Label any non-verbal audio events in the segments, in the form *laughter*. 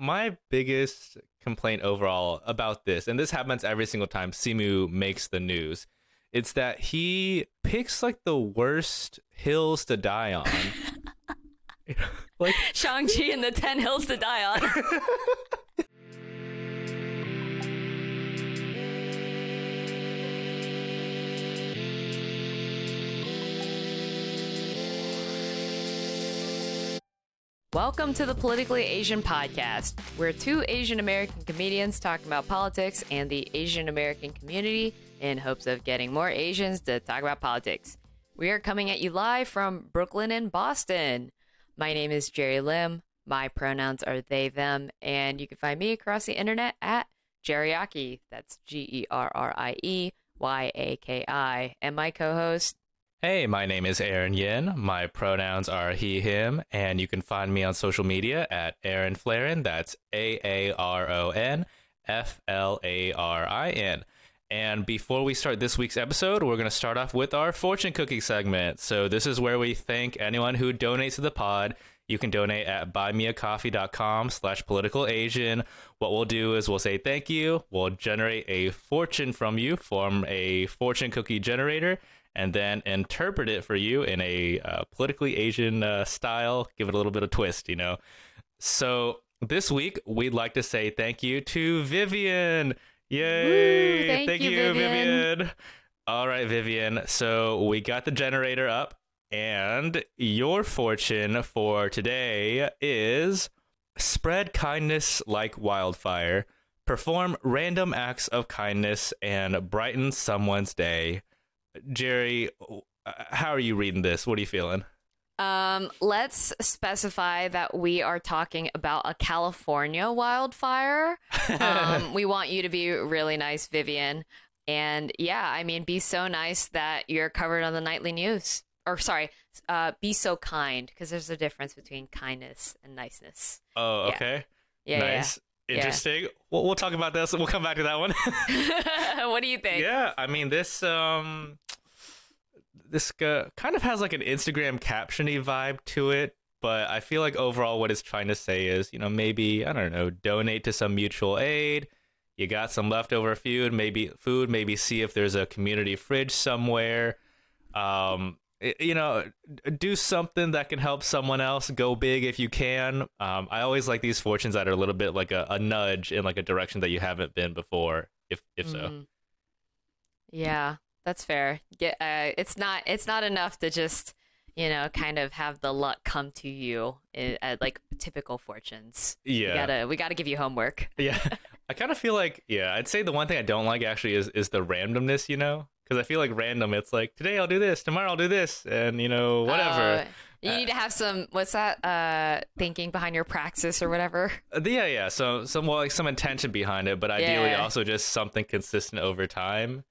my biggest complaint overall about this, and this happens every single time Simu makes the news, it's that he picks like the worst hills to die on. like *laughs* Shang-Chi and the Ten Hills to Die on. *laughs* Welcome to the Politically Asian podcast. We're two Asian American comedians talk about politics and the Asian American community in hopes of getting more Asians to talk about politics. We are coming at you live from Brooklyn and Boston. My name is Gerrie Lim. My pronouns are they, them, and you can find me across the internet at Gerrieyaki. That's G E R R I E Y A K I. And my co host, Hey, my name is Aaron Yin. My pronouns are he, him, and you can find me on social media at Aaron Flarin. That's A A R O N F L A R I N. And before we start this week's episode, we're going to start off with our fortune cookie segment. So, this is where we thank anyone who donates to the pod. You can donate at buymeacoffee.com slash political Asian. What we'll do is we'll say thank you. We'll generate a fortune from you from a fortune cookie generator and then interpret it for you in a uh, politically Asian uh, style, give it a little bit of twist, you know. So this week we'd like to say thank you to Vivian. Yay! Woo, thank, thank, you, you Vivian. Vivian. All right, Vivian. So we got the generator up, and your fortune for today is spread kindness like wildfire. Perform random acts of kindness and brighten someone's day. Gerrie, uh, how are you reading this? What are you feeling? Um, let's specify that we are talking about a California wildfire. *laughs* Um, we want you to be really nice, Vivian. And yeah, I mean, be so nice that you're covered on the nightly news. Or sorry, uh, be so kind, because there's a difference between kindness and niceness. Oh, okay. Yeah, nice. Interesting. Yeah. We'll, we'll talk about this. We'll come back to that one. *laughs* *laughs* what do you think? Yeah, I mean this um this uh, kind of has like an Instagram captiony vibe to it, but I feel like overall what it's trying to say is, you know, maybe I don't know, donate to some mutual aid. You got some leftover food, maybe food, maybe see if there's a community fridge somewhere. Um, you know, do something that can help someone else go big if you can. Um, I always like these fortunes that are a little bit like a, a nudge in like a direction that you haven't been before, if if so. Mm. Yeah, that's fair. Get uh, it's not it's not enough to just you know kind of have the luck come to you in, uh, like typical fortunes. Yeah, we gotta we gotta give you homework. yeah, *laughs* I kind of feel like yeah. I'd say the one thing I don't like actually is is the randomness. You know, because I feel like random. It's like today I'll do this, tomorrow I'll do this, and you know whatever. Uh, you need to have some what's that uh thinking behind your praxis or whatever. Uh, yeah, yeah. So some well, like some intention behind it, but ideally yeah. also just something consistent over time.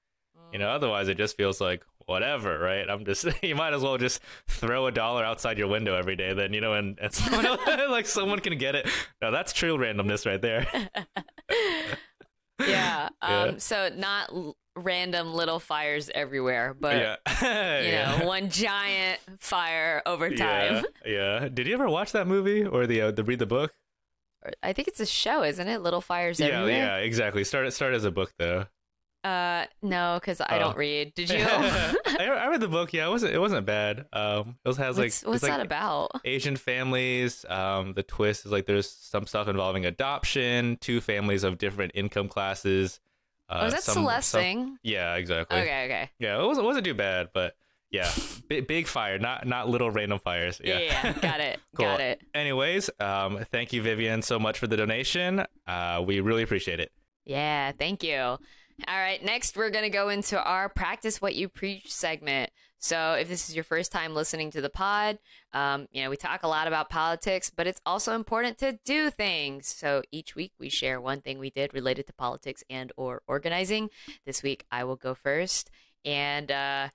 You know, otherwise it just feels like whatever, right? I'm just *laughs* you might as well just throw a dollar outside your window every day, then you know, and, and someone *laughs* like someone can get it. No, that's true randomness right there. *laughs* yeah. Um, yeah. So not random little fires everywhere, but yeah. *laughs* you yeah. know, one giant fire over time. Yeah. *laughs* yeah. Did you ever watch that movie or the uh, the read the book? I think it's a show, isn't it? Little fires everywhere. Yeah, yeah, exactly. Start start as a book though. Uh, no, because I don't oh. read. Did *laughs* you? I read the book. Yeah, it wasn't. It wasn't bad. Um, it was has like what's, what's that like about? Asian families. Um, the twist is like there's some stuff involving adoption. Two families of different income classes. Uh, oh, that some, Celeste some, Yeah, exactly. Okay, okay. Yeah, it wasn't. Wasn't too bad, but yeah, *laughs* big, big fire, not not little random fires. Yeah, yeah, yeah. got it, *laughs* cool. got it. Anyways, um, thank you, Vivian, so much for the donation. Uh, we really appreciate it. Yeah, thank you. All right, next we're going to go into our practice what you preach segment. So, if this is your first time listening to the pod, um, you know, we talk a lot about politics, but it's also important to do things. So, each week we share one thing we did related to politics and or organizing. This week I will go first. And uh,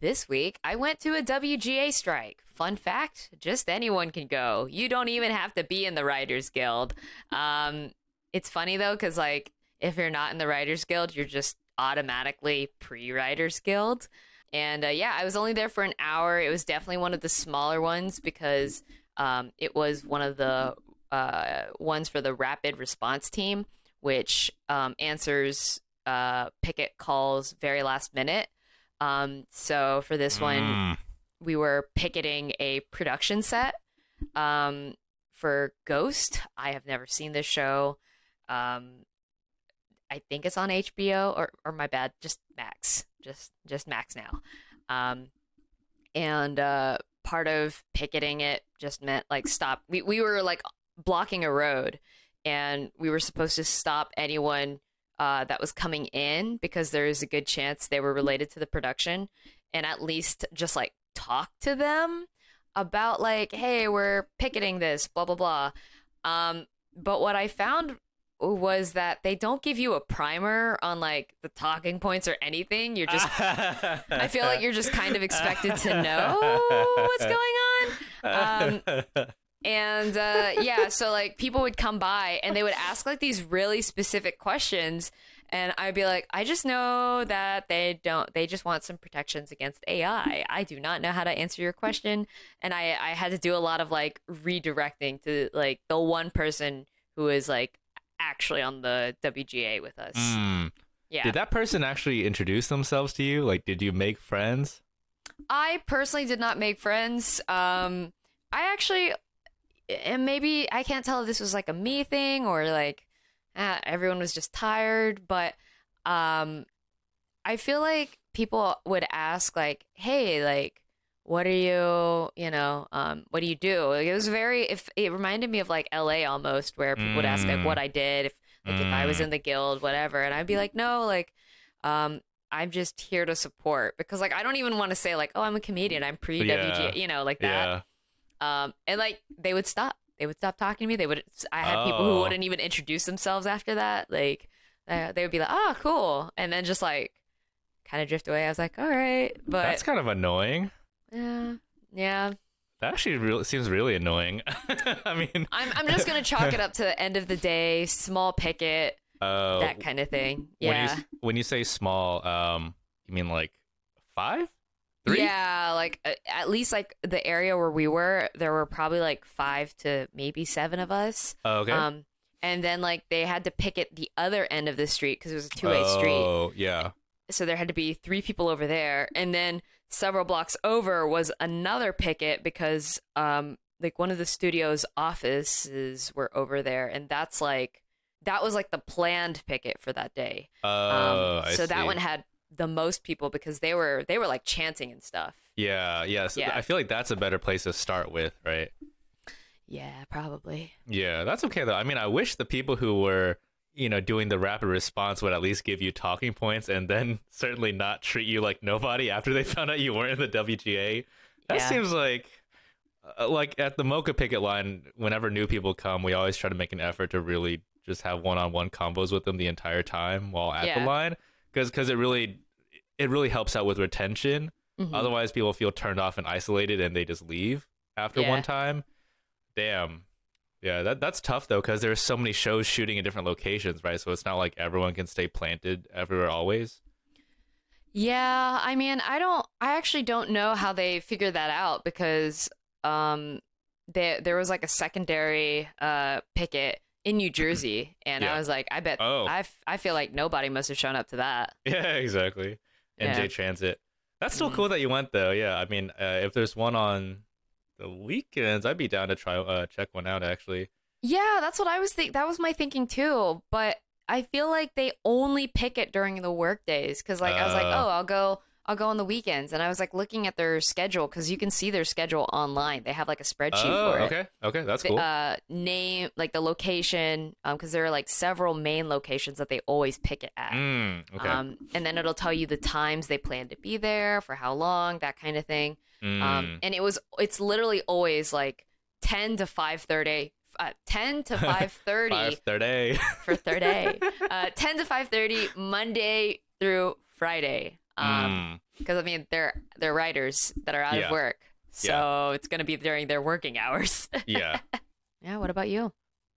this week I went to a WGA strike. Fun fact, just anyone can go. You don't even have to be in the Writers Guild. Um, it's funny though, because like if you're not in the Writers Guild, you're just automatically pre Writers Guild. And uh, yeah, I was only there for an hour. It was definitely one of the smaller ones because um, it was one of the uh, ones for the rapid response team, which um, answers uh, picket calls very last minute. Um, so for this one, Mm. we were picketing a production set um, for Ghost. I have never seen this show. Um, I think it's on HBO or or my bad, just Max, just just Max now. Um, and uh, part of picketing it just meant like stop. We we were like blocking a road, and we were supposed to stop anyone uh, that was coming in because there is a good chance they were related to the production, and at least just like talk to them about like, hey, we're picketing this, blah blah blah. Um, but what I found was that they don't give you a primer on like the talking points or anything. You're just I feel like you're just kind of expected to know what's going on. Um, and uh, yeah, so like people would come by and they would ask like these really specific questions, and I'd be like, I just know that they don't. They just want some protections against AI. I do not know how to answer your question, and I I had to do a lot of like redirecting to like the one person who is like actually on the WGA with us. Mm. Yeah. Did that person actually introduce themselves to you? Like, did you make friends? I personally did not make friends. Um, I actually, and maybe I can't tell if this was like a me thing or like uh, everyone was just tired, but um, I feel like people would ask like, "Hey, like, what are you? You know, um, what do you do?" Like, it was very. If it reminded me of like L.A. almost, where people would ask like Mm. what I did, if like if I was Mm. in the guild, whatever, and I'd be like, "No, like." Um, I'm just here to support because like I don't even want to say like oh I'm a comedian I'm pre WGA Yeah. you know like that Yeah. um and like they would stop they would stop talking to me they would I had people who Oh. wouldn't even introduce themselves after that like uh, they would be like oh cool and then just like kind of drift away I was like all right but That's kind of annoying. Yeah yeah That actually really, seems really annoying. *laughs* I mean, I'm I'm just gonna chalk it up to the end of the day small picket *laughs* uh, that kind of thing when yeah you when you say small, um, you mean like five, three? Yeah, like uh, at least like the area where we were, there were probably like five to maybe seven of us. Oh, okay. Um, and then like they had to picket the other end of the street because it was a two way street. Oh, yeah. So there had to be three people over there, and then several blocks over was another picket because um like one of the studio's offices were over there, and that's like that was like the planned picket for that day. Oh, Um, so that one had the most people because they were they were like chanting and stuff. Yeah, yes. Yeah. I feel like that's a better place to start with, right? Yeah, probably. Yeah, that's okay though. I mean, I wish the people who were, you know, doing the rapid response would at least give you talking points and then *laughs* certainly not treat you like nobody after they found out you weren't in the WGA. That Yeah. seems like uh, like at the MOCA picket line, whenever new people come, we always try to make an effort to really just have one-on-one combos with them the entire time while at the line cuz cuz it really it really helps out with retention. Mhm. Otherwise, people feel turned off and isolated, and they just leave after Yeah. one time. Damn. Yeah, that that's tough though, because there's so many shows shooting in different locations, right? So it's not like everyone can stay planted everywhere always. Yeah, I mean, I don't I actually don't know how they figured that out because um there there was like a secondary uh picket in New *clears throat* Jersey and Yeah. I was like, I bet Oh. I, f- I feel like nobody must have shown up to that. *laughs* Yeah, exactly. NJ Yeah. Transit. That's still Mhm. cool that you went though. Yeah, I mean, uh, if there's one on the weekends, I'd be down to try uh, check one out. Actually. Yeah, that's what I was think that was my thinking too, but I feel like they only pick it during the work days cuz like I was like, Uh. "Oh, I'll go I'll go on the weekends." And I was like looking at their schedule cuz you can see their schedule online. They have like a spreadsheet Oh, for it. okay, okay, that's the, cool. uh, name like the location because there are like several main locations that they always pick it at mm, okay. um, and then it'll tell you the times they plan to be there for how long that kind of thing Mm. um, and it was it's literally always like 10 to 5.30 uh, 10 to *laughs* 5.30 Five thirty. for third day *laughs* uh, 10 to 5.30 monday through friday um Mm. because i mean they're they're writers that are out Yeah. of work so it's going to be during their working hours *laughs* yeah. yeah what about you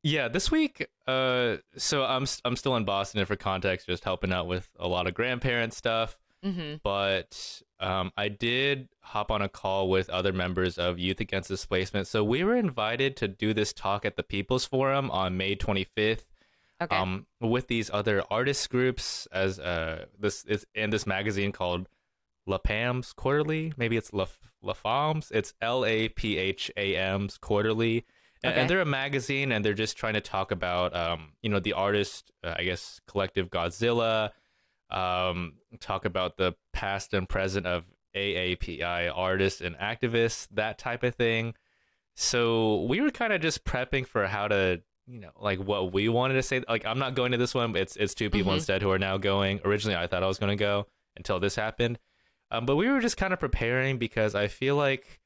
Yeah, this week, uh, so I'm I'm still in Boston, and for context, just helping out with a lot of grandparent stuff. Mm-hmm. but um, I did hop on a call with other members of Youth Against Displacement. So we were invited to do this talk at the People's Forum on May 25th. Okay. Um, with these other artist groups, as uh, this is in this magazine called La Pam's Quarterly. Maybe it's La La Fam's. It's L A P H A M's Quarterly. And, Okay. and they're a magazine, and they're just trying to talk about, um, you know, the artist, uh, I guess, collective Godzilla, um, talk about the past and present of AAPI artists and activists, that type of thing. So we were kind of just prepping for how to, you know, like what we wanted to say. Like I'm not going to this one, but it's it's two people Mhm. instead who are now going. Originally, I thought I was going to go until this happened, um, but we were just kind of preparing because I feel like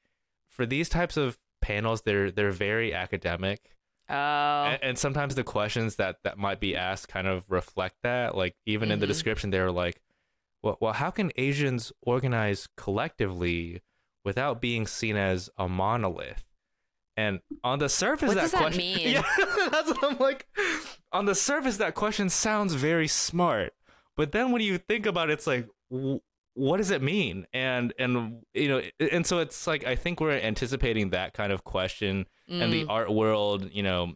for these types of panels, they're they're very academic oh. and, and sometimes the questions that that might be asked kind of reflect that like even in the Mhm. description they're like well, well how can asians organize collectively without being seen as a monolith and on the surface What that does that question *laughs* mean? yeah *laughs* that's what i'm like on the surface that question sounds very smart but then when you think about it it's like w- what does it mean and and you know and so it's like i think we're anticipating that kind of question and the Mm. art world, you know,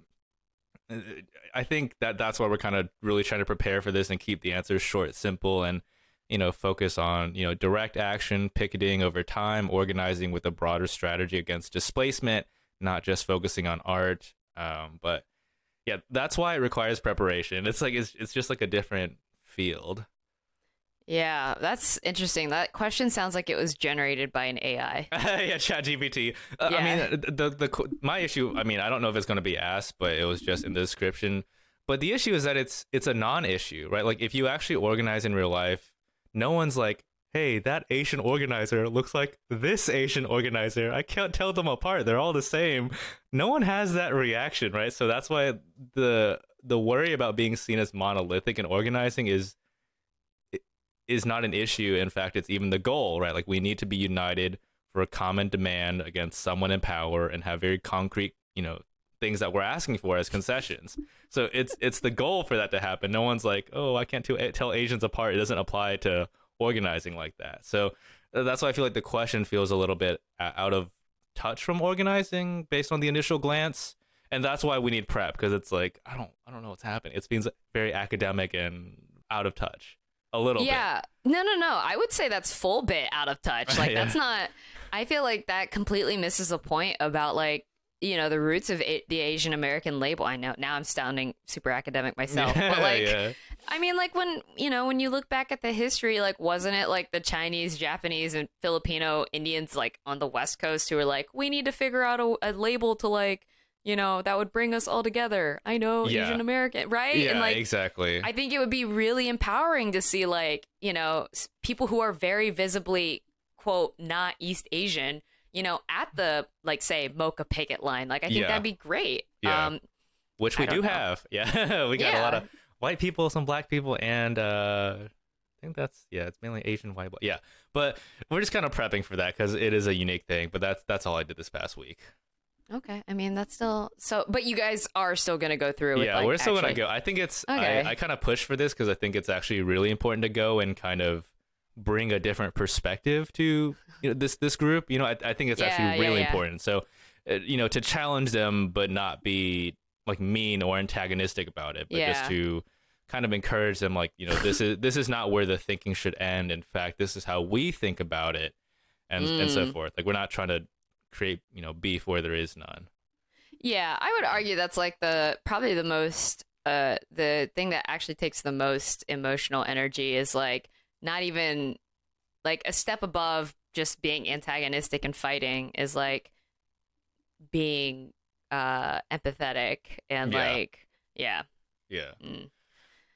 I think that that's why we're kind of really trying to prepare for this and keep the answers short, simple, and you know, focus on you know direct action, picketing over time, organizing with a broader strategy against displacement, not just focusing on art. Um, but yeah, that's why it requires preparation. It's like it's it's just like a different field. Yeah, that's interesting. That question sounds like it was generated by an AI. *laughs* yeah, ChatGPT. Uh, I mean, the, the the my issue. I mean, I don't know if it's going to be asked, but it was just in the description. But the issue is that it's it's a non-issue, right? Like if you actually organize in real life, no one's like, "Hey, that Asian organizer looks like this Asian organizer. I can't tell them apart. They're all the same." No one has that reaction, right? So that's why the the worry about being seen as monolithic and organizing is is not an issue. In fact, it's even the goal, right? Like we need to be united for a common demand against someone in power and have very concrete, you know, things that we're asking for as concessions. So it's it's the goal for that to happen. No one's like, oh, I can't tell Asians apart. It doesn't apply to organizing like that. So uh, that's why I feel like the question feels a little bit uh, out of touch from organizing based on the initial glance. And that's why we need prep because it's like I don't I don't know what's happening. It seems very academic and out of touch a little bit. yeah. No, no, no. I would say that's full bit out of touch. Like *laughs* Yeah. that's not. I feel like that completely misses the point about like you know the roots of a- the Asian American label. I know now I'm sounding super academic myself, *laughs* but like yeah. I mean, like when you know when you look back at the history, like wasn't it like the Chinese, Japanese, and Filipino Indians like on the West Coast who were like, we need to figure out a, a label to like, you know, that would bring us all together. I know Yeah. Asian American, right? yeah, and like, exactly. I think it would be really empowering to see like you know people who are very visibly quote not East Asian, you know, at the like say MOCA picket line. Like I think Yeah. that'd be great. Yeah. Um, which we do know. have. *laughs* Yeah, we got a lot of white people, some black people, and uh, I think that's yeah, it's mainly Asian white. Black. Yeah, but we're just kind of prepping for that because it is a unique thing. But that's that's all I did this past week. okay, I mean that's still so, but you guys are still gonna go through. with, yeah, like, we're still actually- gonna go. I think it's Okay. I, I kind of push for this because I think it's actually really important to go and kind of bring a different perspective to you know this this group. You know, I, I think it's Yeah, actually yeah, really yeah. important. So, uh, you know, to challenge them but not be like mean or antagonistic about it, but Yeah. just to kind of encourage them like you know this is this is not where the thinking should end in fact this is how we think about it and and so Mm. forth like we're not trying to create you know beef where there is none Yeah, I would argue that's like the probably the most uh the thing that actually takes the most emotional energy is like not even like a step above just being antagonistic and fighting is like being uh empathetic and Yeah. like yeah. yeah Mm.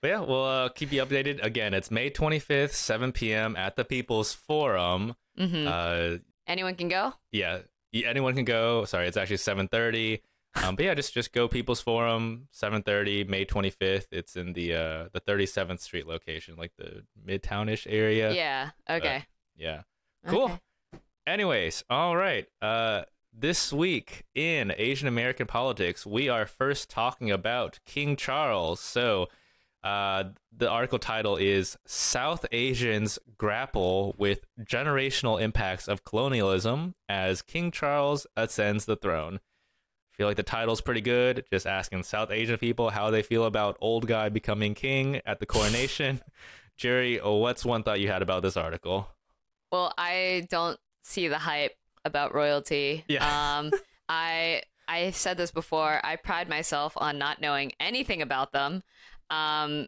But yeah, we'll uh, keep you updated. Again, it's May 25th, 7 p.m. at the People's Forum. hmm Uh, Anyone can go? yeah, anyone can go. Sorry, it's actually 7:30. Um, but yeah, just just go People's Forum, 7:30, May 25th. It's in the uh the 37th Street location, like the Midtownish area. Yeah. Okay. Yeah. Cool. Okay. Anyways, all right. Uh, this week in Asian American politics, we are first talking about King Charles. So, Uh, the article title is South Asians Grapple with Generational Impacts of Colonialism as King Charles Ascends the Throne. I feel like the title's pretty good. Just asking South Asian people how they feel about old guy becoming king at the coronation. *laughs* Gerrie, what's one thought you had about this article? Well, I don't see the hype about royalty. Yeah. Um, I I've said this before. I pride myself on not knowing anything about them. Um,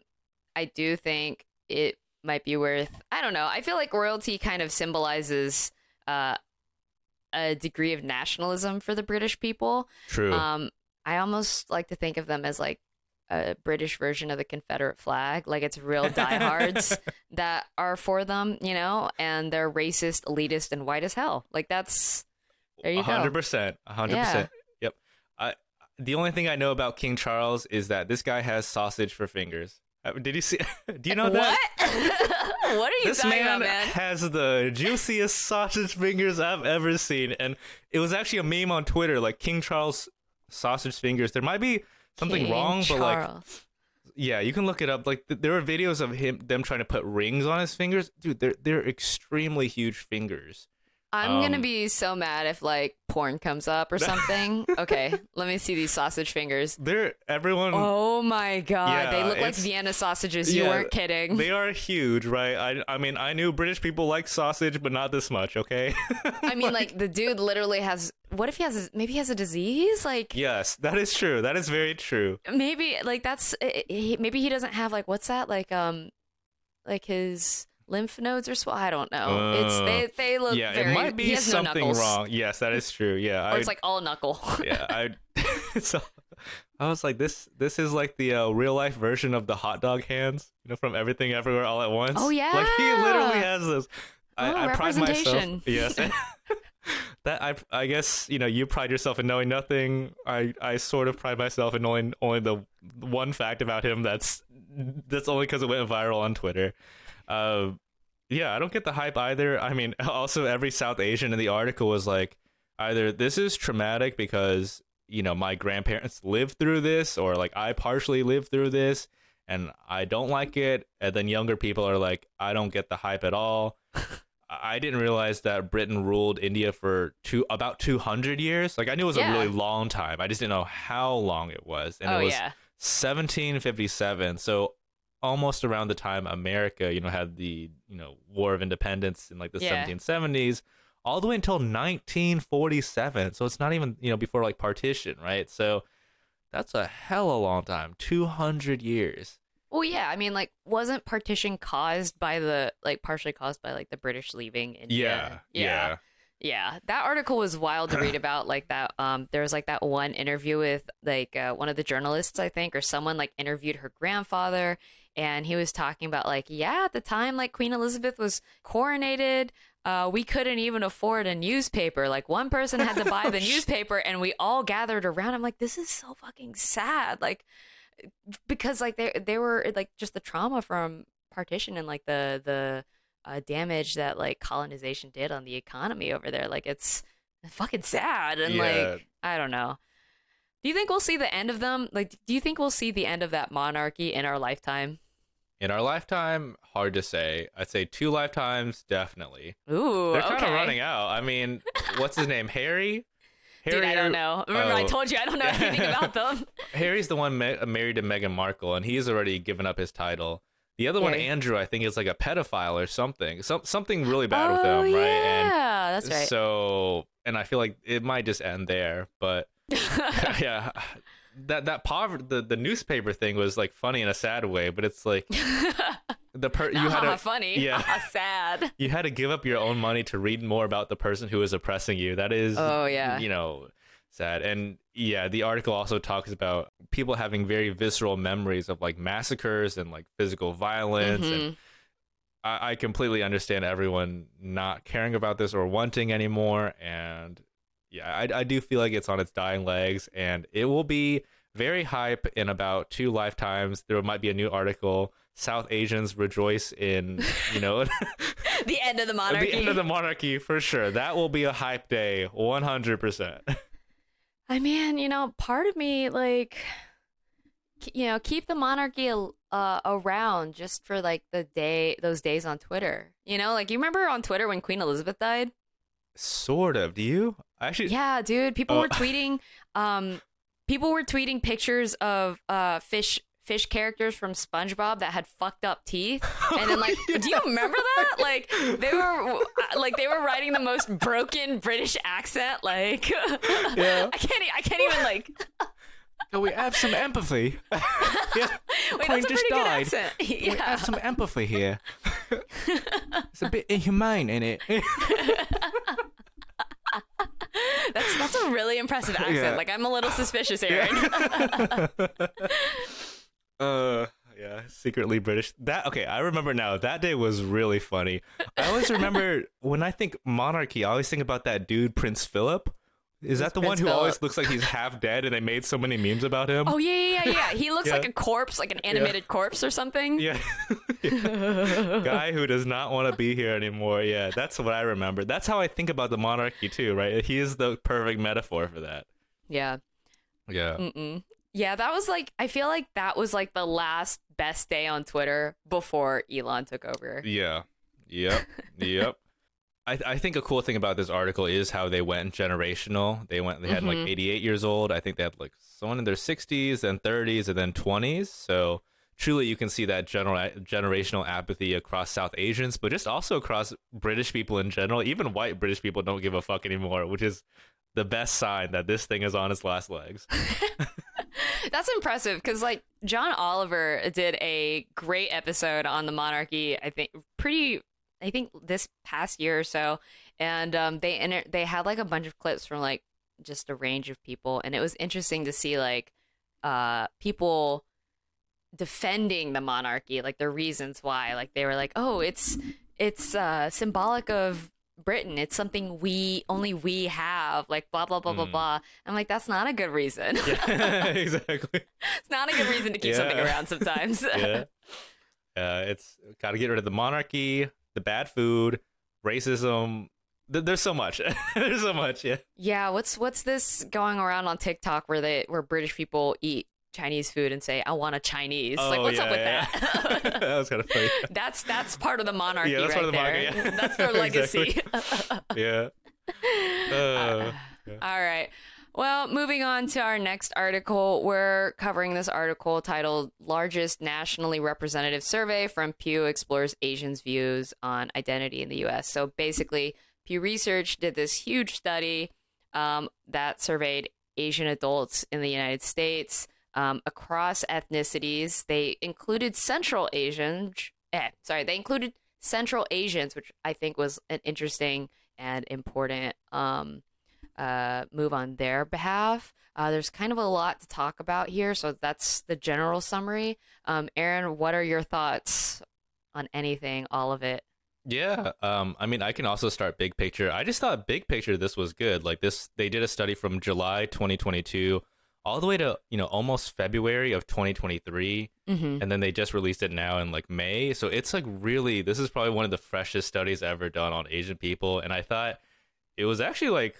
I do think it might be worth. I don't know. I feel like royalty kind of symbolizes uh, a degree of nationalism for the British people. True. Um, I almost like to think of them as like a British version of the Confederate flag. Like it's real diehards *laughs* that are for them, you know, and they're racist, elitist, and white as hell. Like that's there you hundred go. percent, hundred percent. Yep. I the only thing I know about King Charles is that this guy has sausage for fingers. Uh, Did you see? *laughs* Do you know that? What? *laughs* what are you This talking man, about, man? has the juiciest sausage fingers I've ever seen, and it was actually a meme on Twitter, like King Charles sausage fingers. There might be something King wrong, but like, yeah, you can look it up. Like, th- there are videos of him, them trying to put rings on his fingers. Dude, they're they're extremely huge fingers. I'm gonna um, be so mad if like porn comes up or *laughs* something. okay, let me see these sausage fingers. They're everyone. Oh my god, they look like Vienna sausages. You Yeah, weren't kidding. They are huge, right? I I mean, I knew British people like sausage, but not this much. Okay. *laughs* I mean, like the dude literally has. What if he has? A, maybe he has a disease? Like yes, that is true. That is very true. maybe like that's eh, eh, maybe he doesn't have like what's that like um like his lymph nodes or swell. I don't know. it's Uh, they they look yeah, very. it might be has no something wrong. Yes, that is true. Yeah, *laughs* Or I, it's like all knuckle. *laughs* yeah, I. *laughs* so, I was like, this this is like the uh, real life version of the hot dog hands, you know, from Everything Everywhere All at Once. Oh, yeah, like he literally has this. I, Oh, I pride myself. Yes. that I I guess you know you pride yourself in knowing nothing. I I sort of pride myself in knowing only the one fact about him. That's that's only because it went viral on Twitter. Uh, yeah, I don't get the hype either. I mean, *laughs* also every South Asian in the article was like, either this is traumatic because you know my grandparents *laughs* lived through this, or like I partially lived through this and I don't like it. And then younger people are like, I don't get the hype at all. *laughs* I didn't realize that Britain ruled India for two about two hundred years. Like I knew it was Yeah. a really long time. I just didn't know how long it was. And oh it was yeah. 1757. So almost around the time America, you know, had the you know War of Independence in like the Yeah. 1770s, all the way until 1947. So it's not even you know before like partition, right? So that's a hell of a long time. 200 years. Well, yeah. I mean, like, wasn't partition caused by the like partially caused by like the British leaving India? Yeah, yeah. Yeah, that article was wild to read *clears throat* about. Like that, um, there was like that one interview with like uh, one of the journalists, I think, or someone like interviewed her grandfather, and he was talking about like, yeah, at the time, like Queen Elizabeth was coronated, uh, we couldn't even afford a newspaper. Like one person had to buy the *laughs* newspaper, and we all gathered around. I'm like, this is so fucking sad. Like, because like they they were like just the trauma from partition and like the the uh, damage that like colonization did on the economy over there. Like it's fucking sad and Yeah. like I don't know. Do you think we'll see the end of them? Like, do you think we'll see the end of that monarchy in our lifetime? In our lifetime, hard to say. I'd say two lifetimes, definitely. Ooh, They're kind okay. of running out. I mean, what's his name? Harry. Dude, I don't know. Remember, I oh. told you I don't know anything about them. *laughs* Harry's the one ma- married to Meghan Markle, and he's already given up his title. The other one, Yeah. Andrew, I think is like a pedophile or something. Some something really bad with oh him, yeah, right? that's right. so, and I feel like it might just end there. But *laughs* *laughs* yeah, that that poverty, the the newspaper thing was like funny in a sad way. But it's like *laughs* the per you had to *laughs* funny. yeah. *laughs* Ah, sad. you had to give up your own money to read more about the person who is oppressing you. That is, Oh, yeah. you know, sad. And yeah, the article also talks about people having very visceral memories of like massacres and like physical violence. Mhm. And I, I completely understand everyone not caring about this or wanting anymore. And yeah, I, I do feel like it's on its dying legs, and it will be very hype in about two lifetimes. There might be a new article. South Asians rejoice in, you know, *laughs* the end of the monarchy. the end of the monarchy for sure. That will be a hype day, one hundred percent. I mean, you know, part of me like you know, keep the monarchy uh, around just for like the day, those days on Twitter. You know, like you remember on Twitter when Queen Elizabeth died? Sort of. Do you? Actually, Yeah, dude. People Oh. were *laughs* tweeting. Um, people were tweeting pictures of uh fish fish characters from SpongeBob that had fucked up teeth, and then like, *laughs* do you remember that? Like they were like they were writing the most broken British accent. Like, *laughs* Yeah. I can't. I can't even like. Can we have some empathy? *laughs* *laughs* yeah. Wait, Queen just died. accent. We have some empathy here. *laughs* it's a bit inhumane in it. That's that's a really impressive accent. Yeah. Like I'm a little suspicious, Aaron. uh, yeah, secretly British. That okay? I remember now. That day was really funny. I always remember when I think monarchy. I always think about that dude, Prince Philip. Is that the one Prince who always looks like he's half dead, and they made so many memes about him? oh yeah, yeah, yeah, yeah. He looks *laughs* Yeah. like a corpse, like an animated corpse or something. Yeah. *laughs* Yeah. Guy who does not want to be here anymore. Yeah, that's what I remember. That's how I think about the monarchy too, right? He is the perfect metaphor for that. Yeah. Yeah. Mm-mm. Yeah, that was like I feel like that was like the last best day on Twitter before Elon took over. Yeah. Yep. Yep. I, I think a cool thing about this article is how they went generational. They went they had like Mhm. 88 years old. I think they had like someone in their 60s and 30s and then 20s. So truly you can see that general generational apathy across South Asians, but just also across British people in general. Even white British people don't give a fuck anymore, which is the best sign that this thing is on its last legs. *laughs* *laughs* That's impressive because like John Oliver did a great episode on the monarchy. I think pretty. I think this past year or so, and um, they inter- they had like a bunch of clips from like just a range of people, and it was interesting to see like uh people defending the monarchy, like the reasons why. Like they were like, oh, it's it's uh symbolic of Britain. It's something we only we have. Like blah blah blah blah Mm. blah. I'm like, that's not a good reason. yeah, *laughs* *laughs* exactly. It's not a good reason to keep something around sometimes. *laughs* yeah. Uh, it's got to get rid of the monarchy, the bad food, racism. Th- there's so much. *laughs* there's so much. Yeah. Yeah, what's what's this going around on TikTok where they where British people eat Chinese food and say, "I want a Chinese." like, Oh, what's up with yeah. that? *laughs* that was kind of funny. *laughs* that's that's part of the monarchy Yeah, that's right part of the there. monarchy, yeah. That's their legacy. Yeah. Uh, All right. Well, moving on to our next article, we're covering this article titled Largest Nationally Representative Survey from Pew Explores Asians' Views on Identity in the U.S. So basically, Pew Research did this huge study um, that surveyed Asian adults in the United States um, across ethnicities. They included Central Asians. Eh, sorry, they included Central Asians, which I think was an interesting and important um, uh, move on their behalf. Uh, there's kind of a lot to talk about here, so that's the general summary. Um, Aaron, what are your thoughts on anything, all of it? yeah. Um, I mean, I can also start big picture. I just thought big picture this was good. Like this, they did a study from July 2022 all the way to you know almost February of 2023. Mm-hmm. and then they just released it now in like May. So it's like really this is probably one of the freshest studies ever done on Asian people, and I thought it was actually like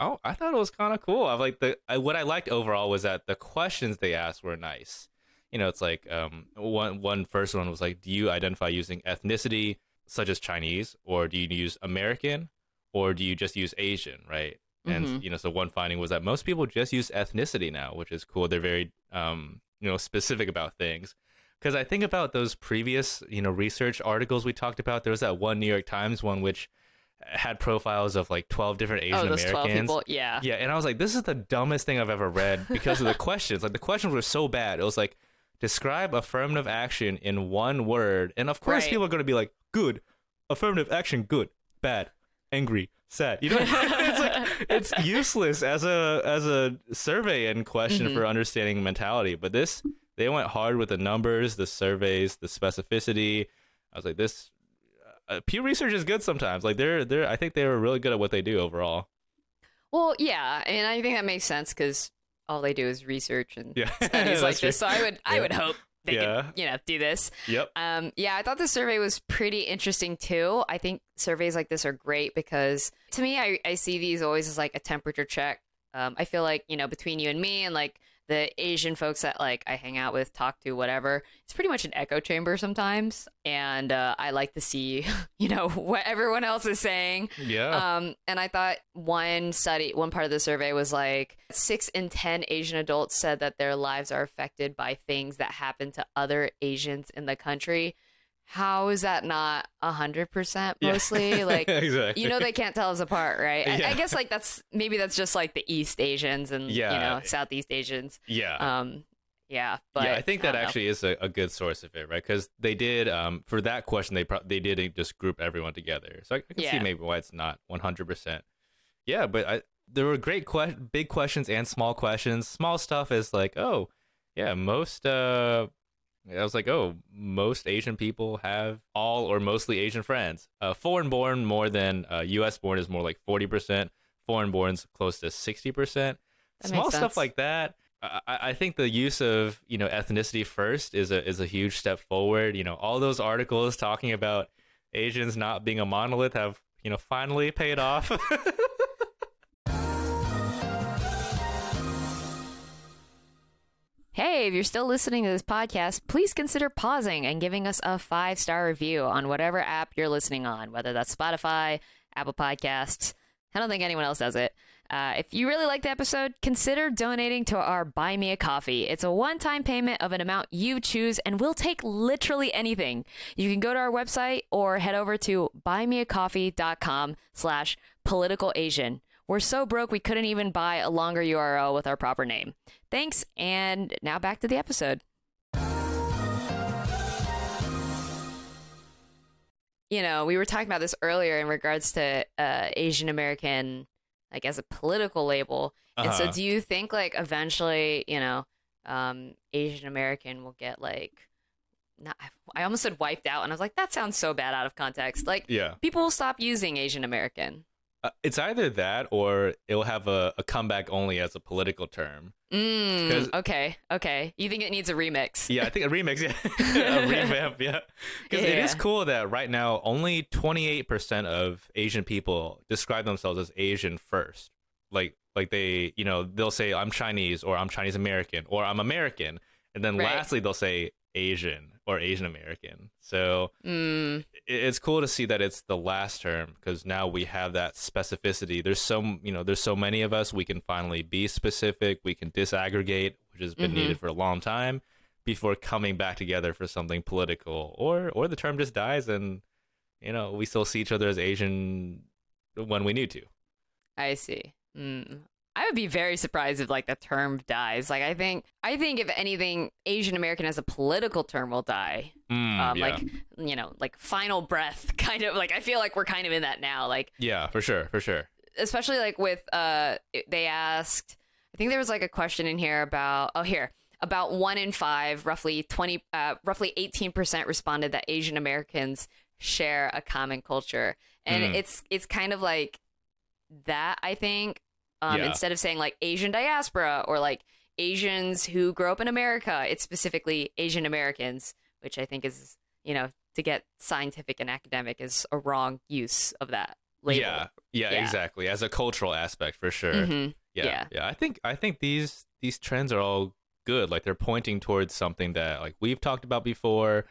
oh I thought it was kind of cool. I like the I, what I liked overall was that the questions they asked were nice. You know, it's like um one one first one was like, do you identify using ethnicity such as Chinese, or do you use American, or do you just use Asian, right? And Mhm. you know, so one finding was that most people just use ethnicity now, which is cool. They're very um you know specific about things because I think about those previous, you know, research articles we talked about. There was that one New York Times one which had profiles of like twelve different Asian Oh, those Americans. people, yeah. Yeah, and I was like, this is the dumbest thing I've ever read because of the *laughs* questions. Like the questions were so bad. It was like, describe affirmative action in one word, and of course Right. people are going to be like, good, affirmative action, good, bad, angry, sad. You know, *laughs* it's like it's *laughs* useless as a as a survey and question Mhm. for understanding mentality. But this, they went hard with the numbers, the surveys, the specificity. I was like, this. Uh, Pew Research is good sometimes. Like they're they're. I think they were really good at what they do overall. Well, yeah, and I think that makes sense because all they do is research and Yeah, *laughs* studies like true. this. So I would, I would hope they Yeah. could, you know, do this. Yep. Um, yeah, I thought the survey was pretty interesting too. I think surveys like this are great because to me, I, I see these always as like a temperature check. Um, I feel like, you know, between you and me and like the Asian folks that like I hang out with, talk to, whatever, it's pretty much an echo chamber sometimes. And uh, I like to see, *laughs* you know, *laughs* what everyone else is saying. Yeah. Um, and I thought one study, one part of the survey was like six in 10 Asian adults said that their lives are affected by things that happen to other Asians in the country. How is that not a hundred percent Yeah. mostly? *laughs* Like, exactly. you know, they can't tell us apart, right? I, I guess like that's maybe that's just like the East Asians and yeah. you Yeah. know Southeast Asians. yeah. Um, yeah, but yeah, I think that know. actually is a, a good source of it, right? Because they did um, for that question, they pro- they did just group everyone together, so I, I can see maybe why it's not one hundred percent. Yeah, but I, there were great que- big questions and small questions. Small stuff is like, oh, yeah, most. Uh, I was like, oh, most Asian people have all or mostly Asian friends. Uh, foreign born more than uh, U.S. born is more like forty percent. Foreign born's close to sixty percent. That Small stuff like that. I, I I think the use of you know ethnicity first is a is a huge step forward. You know, all those articles talking about Asians not being a monolith have you know finally paid off. *laughs* Hey, if you're still listening to this podcast, please consider pausing and giving us a five star review on whatever app you're listening on, whether that's Spotify, Apple Podcasts. I don't think anyone else does it. Uh, if you really like the episode, consider donating to our Buy Me a Coffee. It's a one time payment of an amount you choose, and we'll take literally anything. You can go to our website or head over to buymeacoffee.com slash political Asian. We're so broke we couldn't even buy a longer URL with our proper name. Thanks, and now back to the episode. You know, we were talking about this earlier in regards to uh, Asian American, like as a political label. And so, Uh-huh. do you think like eventually, you know, um, Asian American will get like, not, I almost said wiped out, and I was like, that sounds so bad out of context. Like, yeah, people will stop using Asian American. Uh, it's either that or it'll have a, a comeback only as a political term. Mm, okay, okay. You think it needs a remix? Yeah, I think a remix, yeah, *laughs* a revamp, yeah. Because it is Yeah. cool that right now only 28% of Asian people describe themselves as Asian first. Like, like they, you know, they'll say I'm Chinese or I'm Chinese American or I'm American, and then Right. lastly they'll say Asian or Asian American. So Mm, it's cool to see that it's the last term because now we have that specificity. There's so you know there's so many of us. We can finally be specific. We can disaggregate, which has been Mhm. needed for a long time, before coming back together for something political. Or or the term just dies, and you know we still see each other as Asian when we need to. I see. Mm. I would be very surprised if like the term dies. Like I think I think if anything, Asian American as a political term will die. Mm, Um, yeah. like you know, like final breath *laughs* kind of like I feel like we're kind of in that now. Like yeah, for sure, for sure. especially like with uh they asked i think there was like a question in here about oh here about one in five roughly 20 uh roughly 18% responded that asian americans share a common culture and Mm. it's it's kind of like that i think um Yeah. instead of saying like asian diaspora or like asians who grow up in america it's specifically asian americans which i think is you know to get scientific and academic is a wrong use of that label Yeah, yeah, Yeah. exactly. As a cultural aspect, for sure. Mhm. yeah, Yeah. yeah. I think I think these these trends are all good. Like they're pointing towards something that like we've talked about before,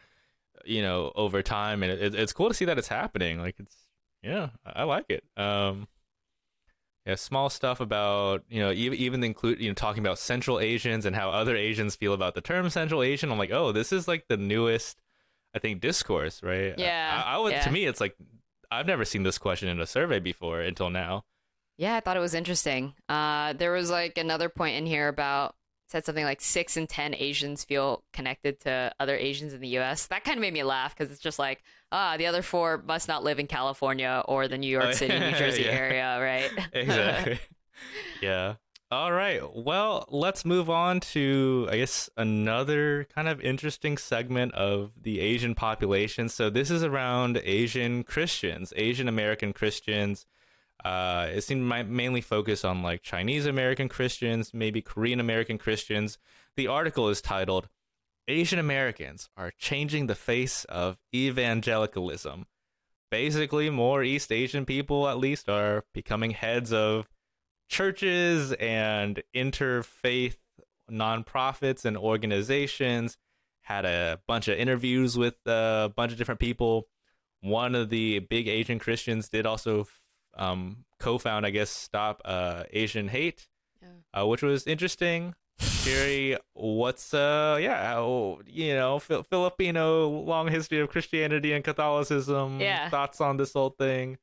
you know, over time, and it, it's cool to see that it's happening. Like it's yeah, I like it. Um, yeah, small stuff about you know even even include you know talking about Central Asians and how other Asians feel about the term Central Asian. I'm like, oh, this is like the newest, I think, discourse, right? Yeah, I, I would yeah. to me, it's like I've never seen this question in a survey before until now. Yeah, I thought it was interesting. Uh, there was like another point in here about said something like six in ten Asians feel connected to other Asians in the U.S. That kind of made me laugh because it's just like, ah, the other four must not live in California or the New York Oh, City, New *laughs* Jersey yeah. area, right? *laughs* exactly. yeah. All right. Well, let's move on to, I guess, another kind of interesting segment of the Asian population. So, this is around Asian Christians, Asian American Christians. Uh, it seemed mi- mainly focus on like Chinese American Christians, maybe Korean American Christians. The article is titled Asian Americans Are Changing the Face of Evangelicalism. Basically, more East Asian people, at least, are becoming heads of churches and interfaith nonprofits and organizations. Had a bunch of interviews with a bunch of different people. One of the big Asian Christians did also um, co-found, I guess, Stop uh, Asian Hate, Yeah. uh, which was interesting. Gerrie, what's uh, yeah, how, you know, Fil- Filipino long history of Christianity and Catholicism. Yeah. thoughts on this whole thing.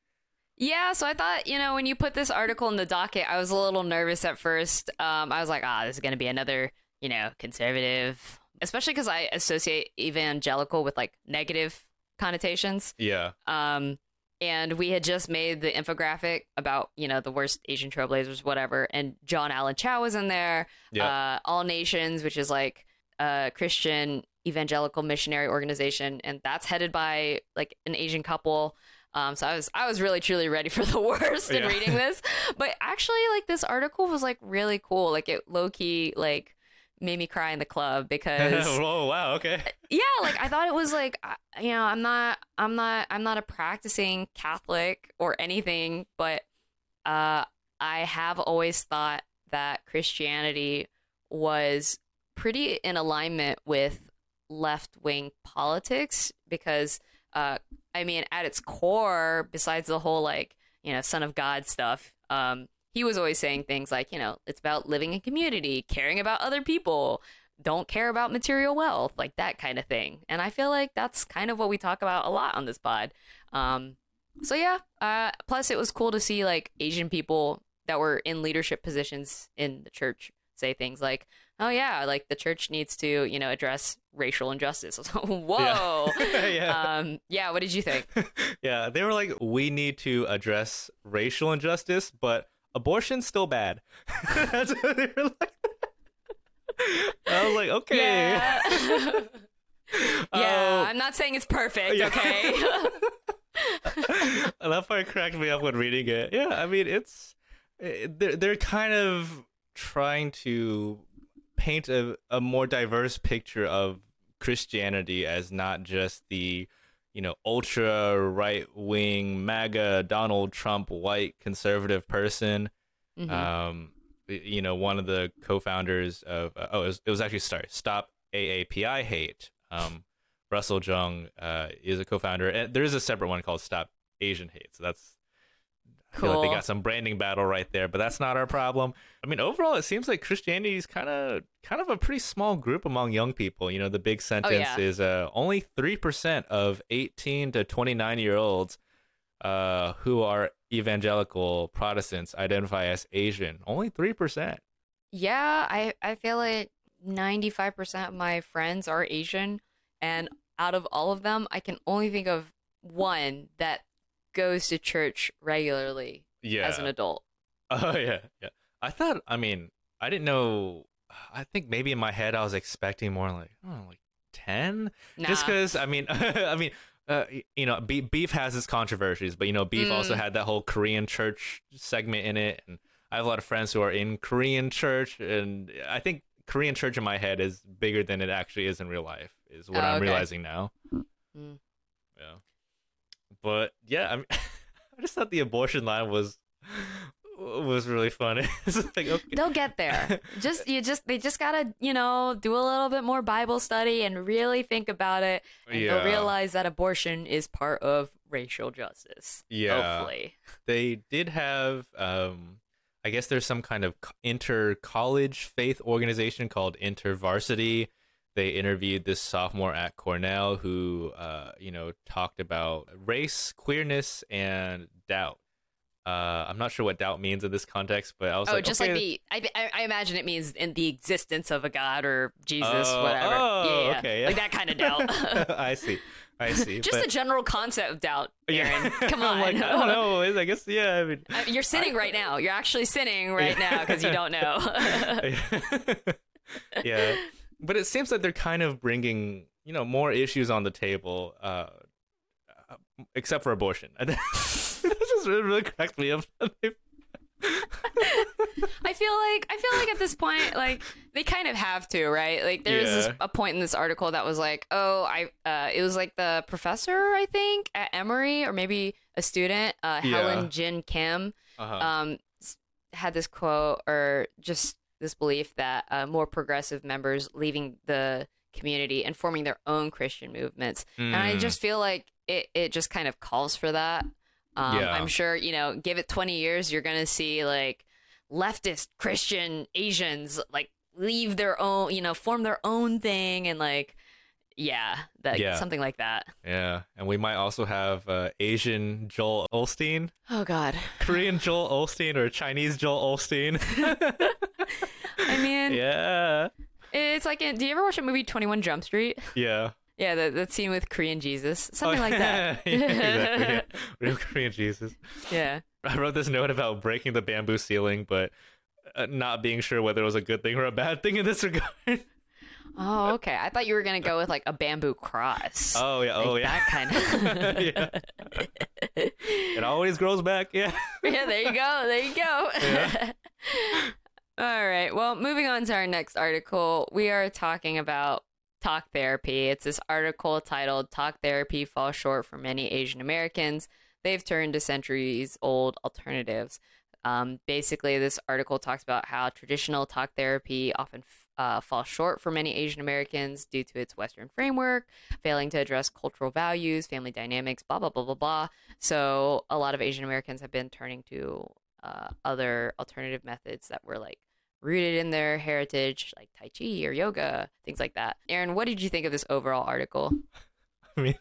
Yeah, so I thought, you know, when you put this article in the docket, I was a little nervous at first. Um, I was like, ah, this is going to be another, you know, conservative, especially because I associate evangelical with like negative connotations. Yeah, Um, and we had just made the infographic about, you know, the worst Asian trailblazers, whatever. And John Allen Chau was in there. yeah, Uh, All Nations, which is like a Christian evangelical missionary organization, and that's headed by like an Asian couple. Um, so I was I was really truly ready for the *laughs* worst in Yeah. reading this, but actually like this article was like really cool. Like it low key like made me cry in the club *laughs* because oh wow, okay. yeah like i thought it was like you know i'm not i'm not i'm not a practicing catholic or anything but uh i have always thought that christianity was pretty in alignment with left-wing politics because uh i mean at its core besides the whole like you know son of god stuff um he was always saying things like you know it's about living in community caring about other people don't care about material wealth, like that kind of thing. And I feel like that's kind of what we talk about a lot on this pod. Um, so yeah. Uh, plus, it was cool to see like Asian people that were in leadership positions in the church say things like, "Oh yeah, like the church needs to, you know, address racial injustice." *laughs* I was like, Whoa. *laughs* yeah. Um, yeah. What did you think? *laughs* yeah, they were like, we need to address racial injustice, but abortion's still bad. *laughs* That's what they were like. I was like, okay. Yeah. *laughs* yeah. Oh. I'm not saying it's perfect. Yeah. Okay. *laughs* that part cracked me up when reading it. Yeah, I mean, it's eh, they're they're kind of trying to paint a, a more diverse picture of Christianity as not just the you know ultra right wing MAGA Donald Trump white conservative person. Mhm. Um, you know, one of the co-founders of uh, oh, it was, it was actually sorry, Stop AAPI Hate. Um, Russell Jeung uh, is a co-founder, and there is a separate one called Stop Asian Hate. So that's I feel like they got some branding battle right there, but that's not our problem. I mean, overall, it seems like Christianity is kind of kind of a pretty small group among young people. You know, the big sentence yeah. is uh, only three percent of eighteen to twenty nine year olds uh, who are evangelical Protestants identify as Asian. Only three percent. Yeah, I I feel like 95% of my friends are Asian and out of all of them, I can only think of one that goes to church regularly Yeah. as an adult. *laughs* Oh yeah, yeah. I thought. I mean, I didn't know. I think maybe in my head I was expecting more like, oh, like ten. Nah. Just because I mean, *laughs* I mean, uh, you know, beef, beef has its controversies, but you know, beef also Mm. had that whole Korean church segment in it, and I have a lot of friends who are in Korean church, and I think Korean church in my head is bigger than it actually is in real life. Is what Oh, I'm okay. realizing now. Mm. Yeah, but yeah, I mean, *laughs* I just thought the abortion line was was really funny. *laughs* like okay, They'll get there. just you just they just got to, you know, do a little bit more Bible study and really think about it and Yeah. they'll realize that abortion is part of racial justice. Yeah. Hopefully. they did have um i guess there's some kind of inter college faith organization called intervarsity they interviewed this sophomore at cornell who uh you know talked about race queerness and doubt uh i'm not sure what doubt means in this context but i was Oh, like just okay, like the I, I I imagine it means in the existence of a god or Jesus, Oh, whatever. oh, yeah, yeah. okay, yeah. like that kind of doubt. *laughs* i see i *laughs* see just but, the general concept of doubt, yeah. Aaron. *laughs* Come on. Like i don't know i guess yeah i mean Uh, You're sinning right now. You're actually sinning right now because you don't know. yeah but it seems like they're kind of bringing you know more issues on the table uh except for abortion *laughs* that just really, really cracked me up *laughs* I feel like I feel like at this point, like they kind of have to, right? Like there's this, Yeah. a point in this article that was like, oh, I, uh, it was like the professor, I think, at Emory, or maybe a student, uh, Yeah. Helen Jin Kim, uh-huh. um, had this quote or just this belief that uh, more progressive members leaving the community and forming their own Christian movements. And I Mm. just feel like it, it just kind of calls for that. Um, Yeah. I'm sure, you know, give it 20 years, you're going to see like leftist Christian Asians like leave their own, you know, form their own thing and like, yeah, that, Yeah. something like that. Yeah, and we might also have uh, Asian Joel Osteen, Oh, God. Korean *laughs* Joel Osteen, or Chinese Joel Osteen. *laughs* I mean, yeah, it's like, in, do you ever watch a movie 21 Jump Street? yeah. Yeah, that, that scene with Korean Jesus, something Oh, like that. *laughs* yeah, exactly. Yeah. Real Korean Jesus. yeah. I wrote this note about breaking the bamboo ceiling, but uh, not being sure whether it was a good thing or a bad thing in this regard. Oh, okay. I thought you were gonna go with like a bamboo cross. oh yeah, Like oh yeah. That kind of. *laughs* yeah. *laughs* It always grows back. Yeah. yeah, there you go. There you go. Yeah. *laughs* All right. Well, moving on to our next article, we are talking about talk therapy. It's this article titled Talk Therapy Falls Short for Many Asian Americans. They've turned to centuries old alternatives. Um, basically, this article talks about how traditional talk therapy often uh, falls short for many Asian Americans due to its Western framework, failing to address cultural values, family dynamics, blah, blah, blah, blah, blah. So, a lot of Asian Americans have been turning to uh, other alternative methods that were like rooted in their heritage, like Tai Chi or yoga, things like that. Aaron, what did you think of this overall article? *laughs* I mean,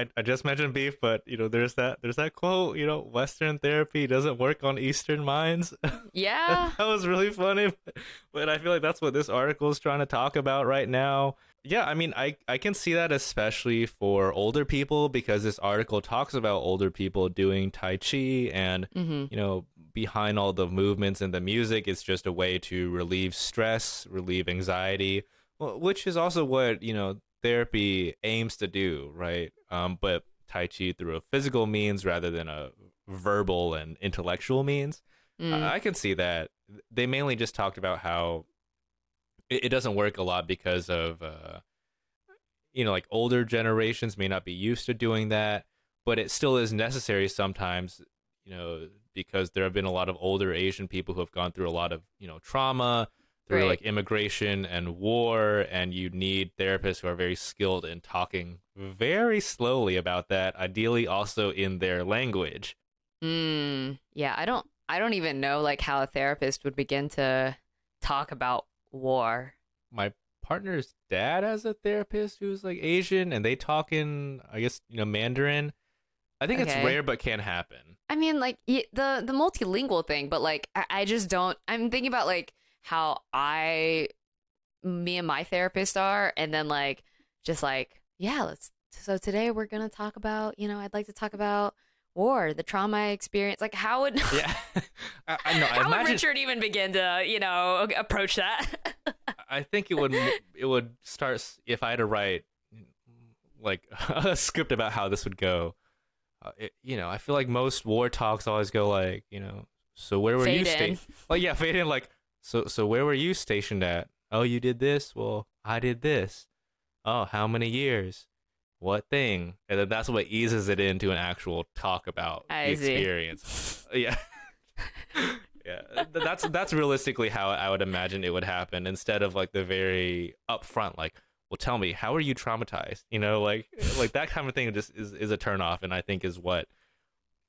I, I just mentioned beef, but you know, there's that there's that quote. You know, Western therapy doesn't work on Eastern minds. *laughs* Yeah. *laughs* that was really funny, but, I feel like that's what this article is trying to talk about right now. Yeah, I mean, I I can see that especially for older people because this article talks about older people doing tai chi and hmm you know behind all the movements and the music it's just a way to relieve stress relieve anxiety well, which is also what you know therapy aims to do right? Um, but tai chi through a physical means rather than a verbal and intellectual means. Mm. I I can see that. They mainly just talked about how it, it doesn't work a lot because of uh, you know like older generations may not be used to doing that but it still is necessary sometimes you know because there have been a lot of older asian people who have gone through a lot of you know trauma through Right. like immigration and war and you need therapists who are very skilled in talking very slowly about that ideally also in their language Mm. Yeah, I don't I don't even know like how a therapist would begin to talk about war. my partner's dad has a therapist who's like Asian and they talk in I guess you know Mandarin. I think it's rare but can happen. I mean, like the the multilingual thing, but like I, I just don't. I'm thinking about like how I, me and my therapist are, and then like just like yeah, let's. So today we're gonna talk about you know I'd like to talk about war, the trauma I experienced. Like how would Yeah, *laughs* I, I know. I how would. Richard even begin to you know approach that? I think it would it would start if I had to write like *laughs* a script about how this would go. Uh, it, you know, I feel like most war talks always go like, you know, so where were you in. stationed? Like, yeah, fade in. Like, so so where were you stationed at? Oh, you did this. Well, I did this. Oh, how many years? What thing? And then that's what eases it into an actual talk about I the see. experience. *laughs* yeah. *laughs* yeah, that's that's realistically how I would imagine it would happen instead of like the very upfront like, well, tell me, how are you traumatized? You know, like *laughs* like that kind of thing just is is a turnoff, and I think is what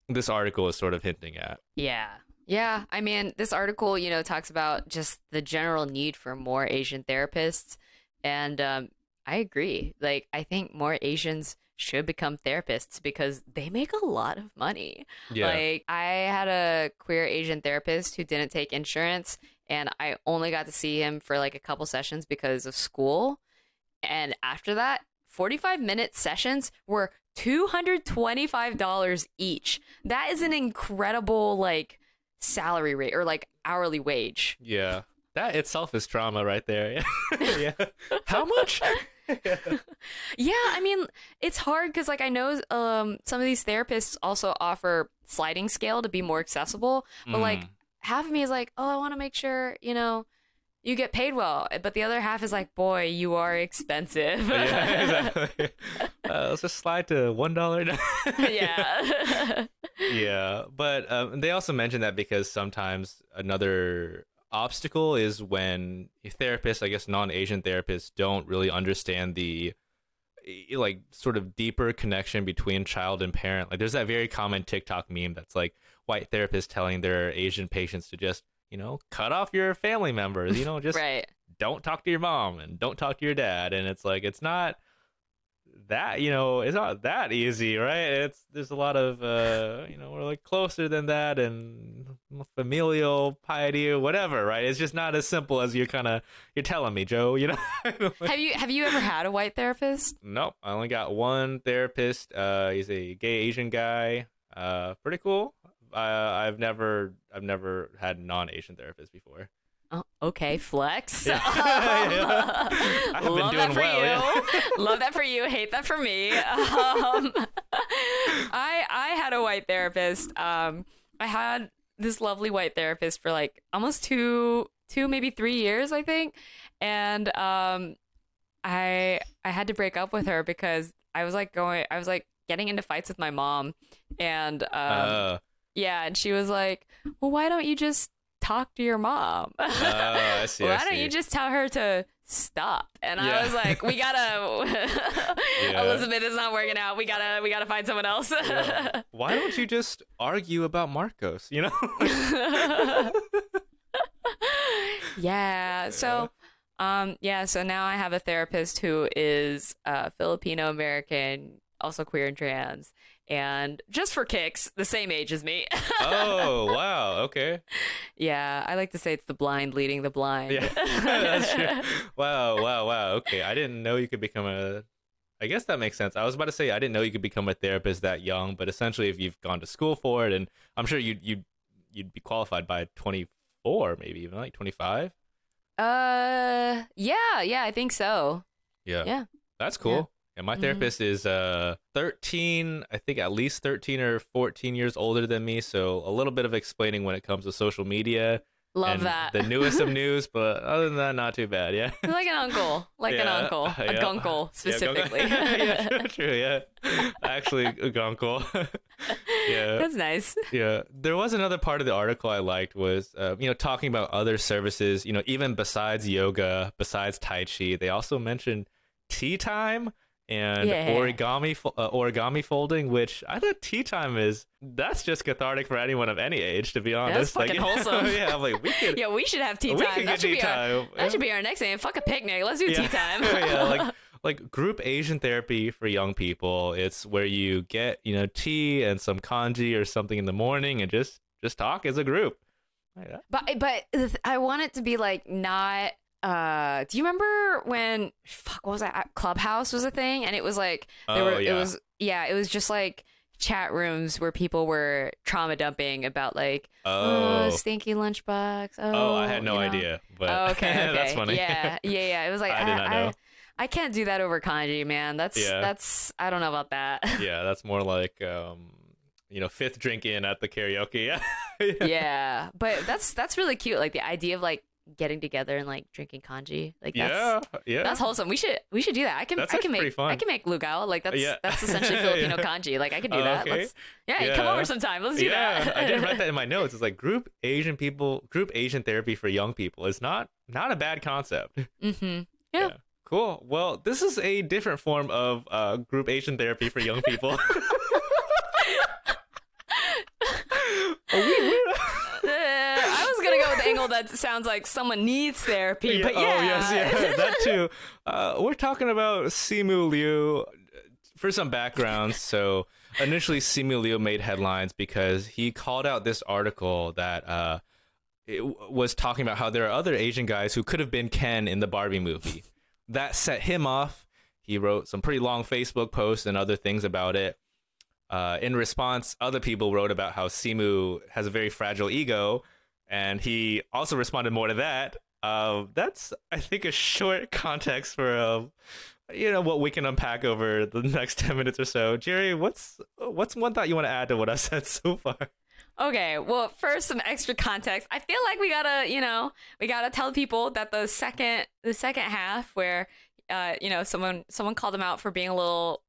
this article is sort of hinting at. Yeah. Yeah. I mean, this article, you know, talks about just the general need for more Asian therapists. And um, I agree. Like, I think more Asians should become therapists because they make a lot of money. Yeah, Like, I had a queer Asian therapist who didn't take insurance, and I only got to see him for like a couple sessions because of school. And after that, 45 minute sessions were $225 each. That is an incredible, like, salary rate or like hourly wage. yeah. That itself is trauma right there. *laughs* yeah. *laughs* How much? *laughs* Yeah, I mean, it's hard because like I know um some of these therapists also offer sliding scale to be more accessible, but like Mm. half of me is like, "Oh, I want to make sure, you know, you get paid well." But the other half is like, "Boy, you are expensive." yeah, exactly. Uh, let's just slide to one dollar. yeah. Yeah, but um, they also mentioned that because sometimes another obstacle is when therapists, I guess non-Asian therapists, don't really understand the like sort of deeper connection between child and parent. Like there's that very common TikTok meme that's like white therapists telling their Asian patients to just, you know, cut off your family members, you know, just *laughs* right. don't talk to your mom and don't talk to your dad and it's like it's not that you know it's not that easy right? It's there's a lot of uh you know we're like closer than that and familial piety or whatever right? It's just not as simple as you're kind of you're telling me joe you know? *laughs* Have you have you ever had a white therapist? Nope i only got one therapist uh he's a gay asian guy uh pretty cool. Uh, i've never i've never had non-asian therapist before Oh, okay, flex. *laughs* Yeah. *laughs* I've been Love doing that for well. you. Yeah. Love that for you. Hate that for me. Um, *laughs* I I had a white therapist. Um, I had this lovely white therapist for like almost two two maybe three years, I think, and um, I I had to break up with her because I was like going I was like getting into fights with my mom, and um, uh, yeah, and she was like, "Well, why don't you just talk to your mom. *laughs* Oh, I see. Why I don't you just tell her to stop? And I was like, we gotta, *laughs* *laughs* Yeah. Elizabeth, is not working out. We gotta, we gotta find someone else. Yeah. Why don't you just argue about Marcos? You know? yeah. So, um, yeah. So now I have a therapist who is uh, Filipino American, also queer and trans, and just for kicks, the same age as me. oh *laughs* wow. Okay. yeah, I like to say it's the blind leading the blind. Yeah. *laughs* That's true. Wow. Wow. Wow. Okay. I didn't know you could become a. I guess that makes sense. I was about to say I didn't know you could become a therapist that young, but essentially, if you've gone to school for it, and I'm sure you you you'd be qualified by 24, maybe even like 25. Uh, yeah, yeah, I think so. Yeah. Yeah. That's cool. And my Mhm. therapist is uh 13, I think at least 13 or 14 years older than me, so a little bit of explaining when it comes to social media Love and that. the newest of *laughs* news, but other than that not too bad, yeah. Like an uncle, like an uncle, *laughs* a yeah. gunkle Yeah, *laughs* specifically. gunko- yeah, true, true, yeah. Actually, a gunkle. yeah. That's nice. Yeah, there was another part of the article I liked was, uh, you know, talking about other services. You know, even besides yoga, besides tai chi, they also mentioned tea time and Yeah. origami uh, origami folding, which I thought tea time is that's just cathartic for anyone of any age, to be honest. fucking like, *laughs* wholesome. *laughs* yeah, I'm like we could. Yeah, we should have tea time. That should be our that should be our next name. Fuck a picnic. Let's do Yeah. tea *laughs* time. yeah, like like group Asian therapy for young people. It's where you get you know tea and some congee or something in the morning and just just talk as a group. But but I want it to be like not. Uh, do you remember when fuck what was that Clubhouse was a thing and it was like there Oh, were yeah. it was yeah it was just like chat rooms where people were trauma dumping about like oh, Oh, stinky lunchbox oh, oh, I had no you know. idea, but Oh, okay, *laughs* okay. that's funny. Yeah, yeah, yeah. It was like *laughs* I did not know. I, can't do that over congee, man. That's Yeah. that's I don't know about that. *laughs* yeah, that's more like um, you know, fifth drink in at the karaoke. Yeah, yeah, but that's that's really cute. Like the idea of like getting together and like drinking congee. Like that's yeah, yeah. that's wholesome. We should we should do that. I can That's I can make fun. I can make lugao. Like that's Yeah. that's *laughs* essentially Filipino Yeah. congee. Like I can do Oh, that. okay. Let's yeah, come over sometime. Let's do yeah, that. I didn't write that in my *laughs* notes. It's like group Asian people, group Asian therapy for young people is not not a bad concept. *laughs* mm-hmm. Yeah. Cool. Well, this is a different form of uh, group Asian therapy for young people. Uh, I was gonna go the angle that sounds like someone needs therapy, but yeah. Oh yes, yeah, *laughs* that too. Uh, we're talking about Simu Liu. For some background, so initially Simu Liu made headlines because he called out this article that uh, it w- was talking about how there are other Asian guys who could have been Ken in the Barbie movie. That set him off. He wrote some pretty long Facebook posts and other things about it. Uh, in response, other people wrote about how Simu has a very fragile ego, and he also responded more to that. Uh, that's, I think, a short context for uh, you know what we can unpack over the *laughs* next ten minutes or so. Gerrie, what's what's one thought you want to add to what i've *laughs* said so far? Okay, well, first some extra context. I feel like we gotta, you know, we gotta tell people that the second, the second half, where, uh, you know, someone someone called him out for being a little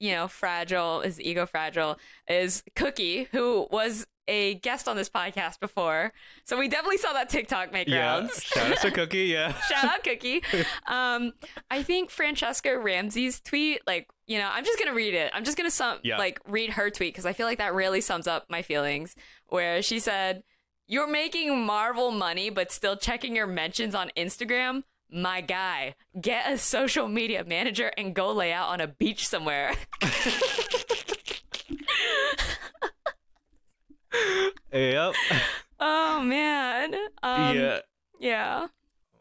you know, fragile, his ego fragile, is Cookie, who was a guest on this podcast before. So we definitely saw that TikTok make Yeah. rounds. *laughs* Shout out to Cookie. Yeah. *laughs* Shout out Cookie. *laughs* Um, I think Franchesca Ramsey's tweet, like, you know, I'm just gonna read it. I'm just gonna sum Yeah. like read her tweet because I feel like that really sums up my feelings. Where she said, "You're making Marvel money, but still checking your mentions on Instagram." My guy, get a social media manager and go lay out on a beach somewhere. Yep. oh man. Um, yeah. Yeah.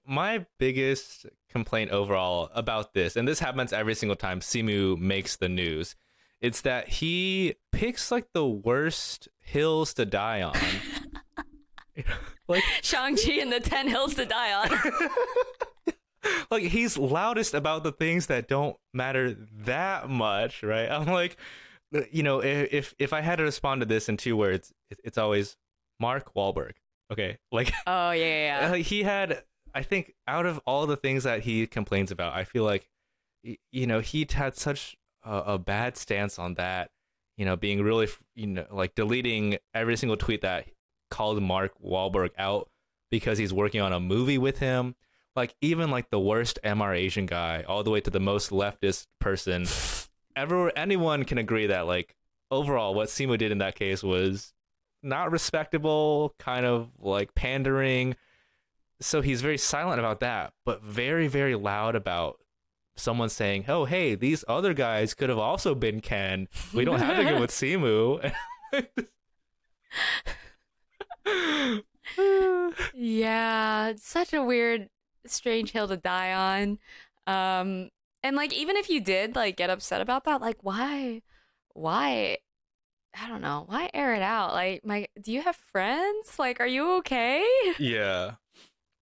my biggest complaint overall about this, and this happens every single time Simu makes the news, it's that he picks like the worst hills to die on. *laughs* *laughs* like, Shang-Chi and the Ten Hills to Die on. *laughs* like he's loudest about the things that don't matter that much, right? *laughs* I'm like, uh, you know, if if I had to respond to this in two words, it's always Mark Wahlberg. Okay, like oh yeah, yeah. yeah. he had i think out of all the things that he complains about i feel like you know he had such a, a bad stance on that you know being really you know like deleting every single tweet that called mark Wahlberg out because he's working on a movie with him like even like the worst mr asian guy all the way to the most leftist person ever anyone can agree that like overall what Simu did in that case was not respectable, kind of like pandering. So he's very silent about that, but very, very loud about someone saying, "Oh, hey, these other guys could have also been Ken. We don't have to go with *laughs* Simu." *laughs* *laughs* Yeah, such a weird, strange hill to die on. Um, and like, even if you did like get upset about that, like, why, why? I don't know. Why air it out? Like, my, do you have friends? Like, are you okay? *laughs* yeah,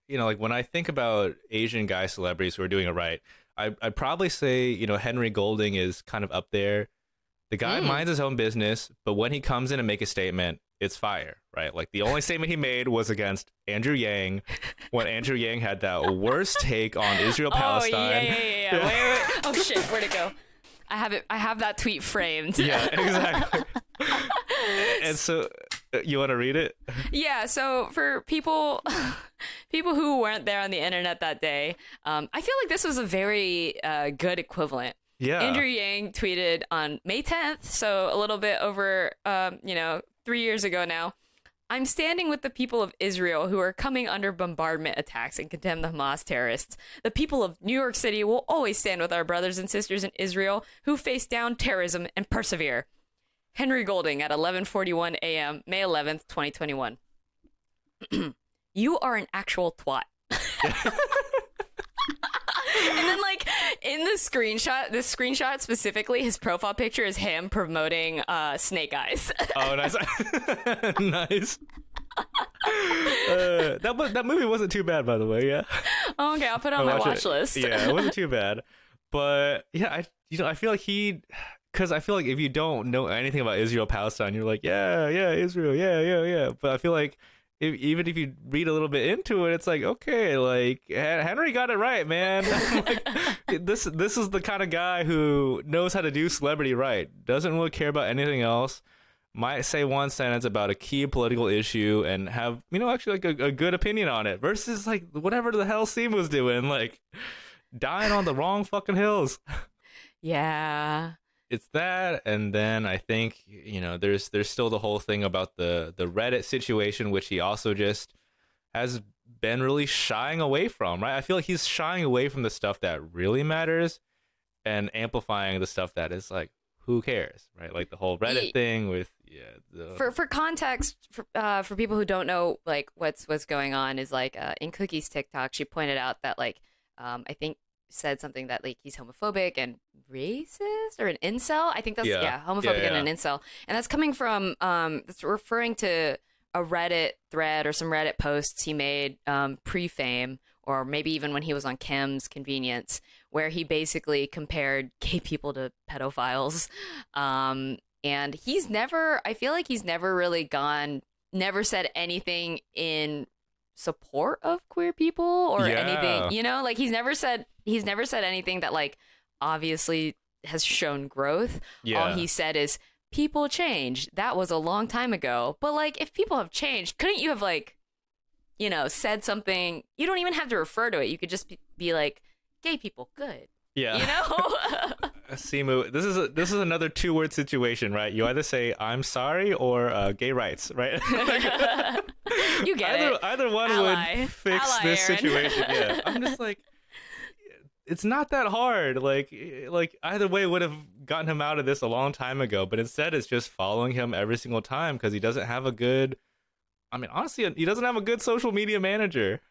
you know, like when I think about Asian guy celebrities who are doing it right, I I'd probably say you know Henry Golding is kind of up there. The guy Mm. minds his own business, but when he comes in and make a statement, it's fire, right? Like the only statement he made was against Andrew Yang when Andrew Yang had that worst take on Israel *laughs* Palestine. Oh yeah, yeah, yeah. yeah. Wait, wait. Oh shit, where'd it go? I have it. I have that tweet framed. Yeah, *laughs* exactly. and so uh, you want to read it? Yeah, so for people *laughs* people who weren't there on the internet that day, um, I feel like this was a very uh, good equivalent. Yeah. Andrew Yang tweeted on May 10th, so a little bit over, um, you know, three years ago now. I'm standing with the people of Israel who are coming under bombardment attacks and condemn the Hamas terrorists. The people of New York City will always stand with our brothers and sisters in Israel who face down terrorism and persevere. Henry Golding at 11:41 a.m. May 11th, 2021. *clears throat* you are an actual twat. *laughs* *laughs* and then like in the screenshot, this screenshot specifically, his profile picture is him promoting uh, Snake Eyes. Oh, *laughs* nice, *laughs* nice. Uh, that that movie wasn't too bad, by the way. Yeah, oh, okay, I'll put it on I my watched watch list. Yeah, it wasn't too bad, but yeah, I you know I feel like he, because I feel like if you don't know anything about Israel Palestine, you're like yeah yeah Israel yeah yeah yeah, but I feel like. If, even if you read a little bit into it, it's like okay, like Henry got it right, man. *laughs* like, this this is the kind of guy who knows how to do celebrity right. Doesn't really care about anything else. Might say one sentence about a key political issue and have you know actually like a, a good opinion on it. Versus like whatever the hell Simu was doing, like dying on the wrong fucking hills. *laughs* yeah. It's that, and then I think you know there's there's still the whole thing about the the Reddit situation, which he also just has been really shying away from. Right, I feel like he's shying away from the stuff that really matters and amplifying the stuff that is like who cares, right? Like the whole Reddit thing with yeah. The, For for context, for, uh, for people who don't know like what's what's going on is like uh, in Cookie's TikTok, she pointed out that like um, I think said something that like he's homophobic and racist or an incel. I think that's yeah, Yeah. homophobic Yeah, and an incel, and that's coming from um, it's referring to a Reddit thread or some Reddit posts he made um, pre-fame, or maybe even when he was on Kim's Convenience, where he basically compared *laughs* gay people to pedophiles. Um, and he's never, I feel like he's never really gone, never said anything in support of queer people or Yeah. anything, you know, like he's never said, he's never said anything that like obviously has shown growth. Yeah. All he said is people change. That was a long time ago. But like if people have changed, couldn't you have like you know, said something you don't even have to refer to it. You could just be, be like gay people good. Yeah. You know? *laughs* *laughs* Simu, this is a, this is another two word situation, right? You either say "I'm sorry" or uh, "gay rights," right? *laughs* you get either it. either one Ally. would fix Ally, this Aaron. situation. Yeah, *laughs* I'm just like, it's not that hard. Like, eh, like either way would have gotten him out of this a long time ago. But instead, it's just following him every single time because he doesn't have a good. I mean, honestly, he doesn't have a good social media manager.